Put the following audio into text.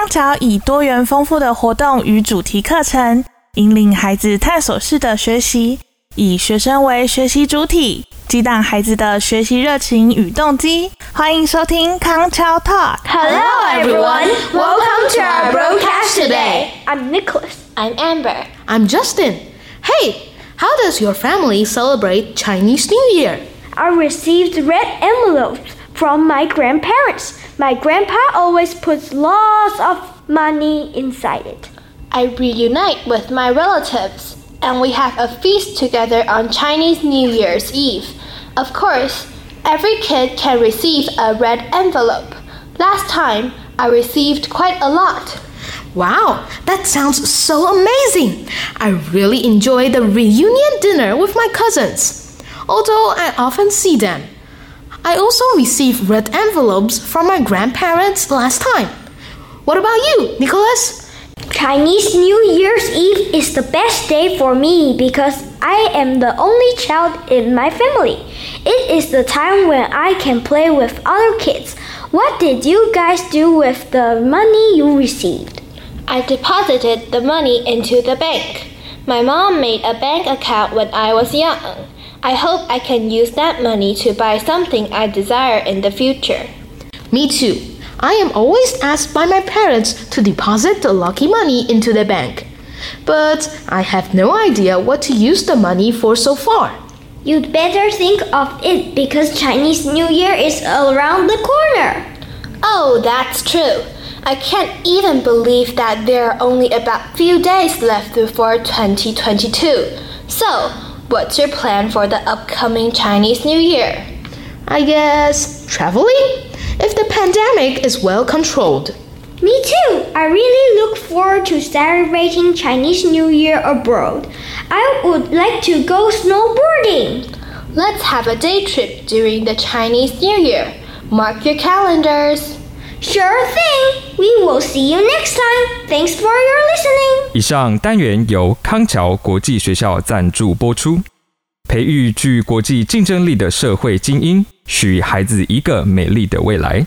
康桥以多元丰富的活动与主题课程，引领孩子探索式的学习，以学生为学习主体，激荡孩子的学习热情与动机。欢迎收听康桥 Talk。Hello, everyone. Welcome to our broadcast today. I'm Nicholas. I'm Amber. I'm Justin. Hey, how does your family celebrate Chinese New Year? I received red envelopes from my grandparents. My grandpa always puts lots of money inside it. I reunite with my relatives, and we have a feast together on Chinese New Year's Eve. Of course, every kid can receive a red envelope. Last time, I received quite a lot. Wow, that sounds so amazing! I really enjoy the reunion dinner with my cousins, although I often see them. I also received red envelopes from my grandparents last time. What about you, Nicholas? Chinese New Year's Eve is the best day for me because I am the only child in my family. It is the time when I can play with other kids. What did you guys do with the money you received? I deposited the money into the bank. My mom made a bank account when I was young. I hope I can use that money to buy something I desire in the future. Me too. I am always asked by my parents to deposit the lucky money into the bank. But I have no idea what to use the money for so far. You'd better think of it because Chinese New Year is around the corner. Oh, that's true. I can't even believe that there are only about few days left before 2022. So, what's your plan for the upcoming Chinese New Year? I guess traveling? If the pandemic is well controlled. Me too. I really look forward to celebrating Chinese New Year abroad. I would like to go snowboarding. Let's have a day trip during the Chinese New Year. Mark your calendars. Sure thing. We will see you next time. Thanks for your listening. 以上单元由康桥国际学校赞助播出，培育具国际竞争力的社会精英，许孩子一个美丽的未来。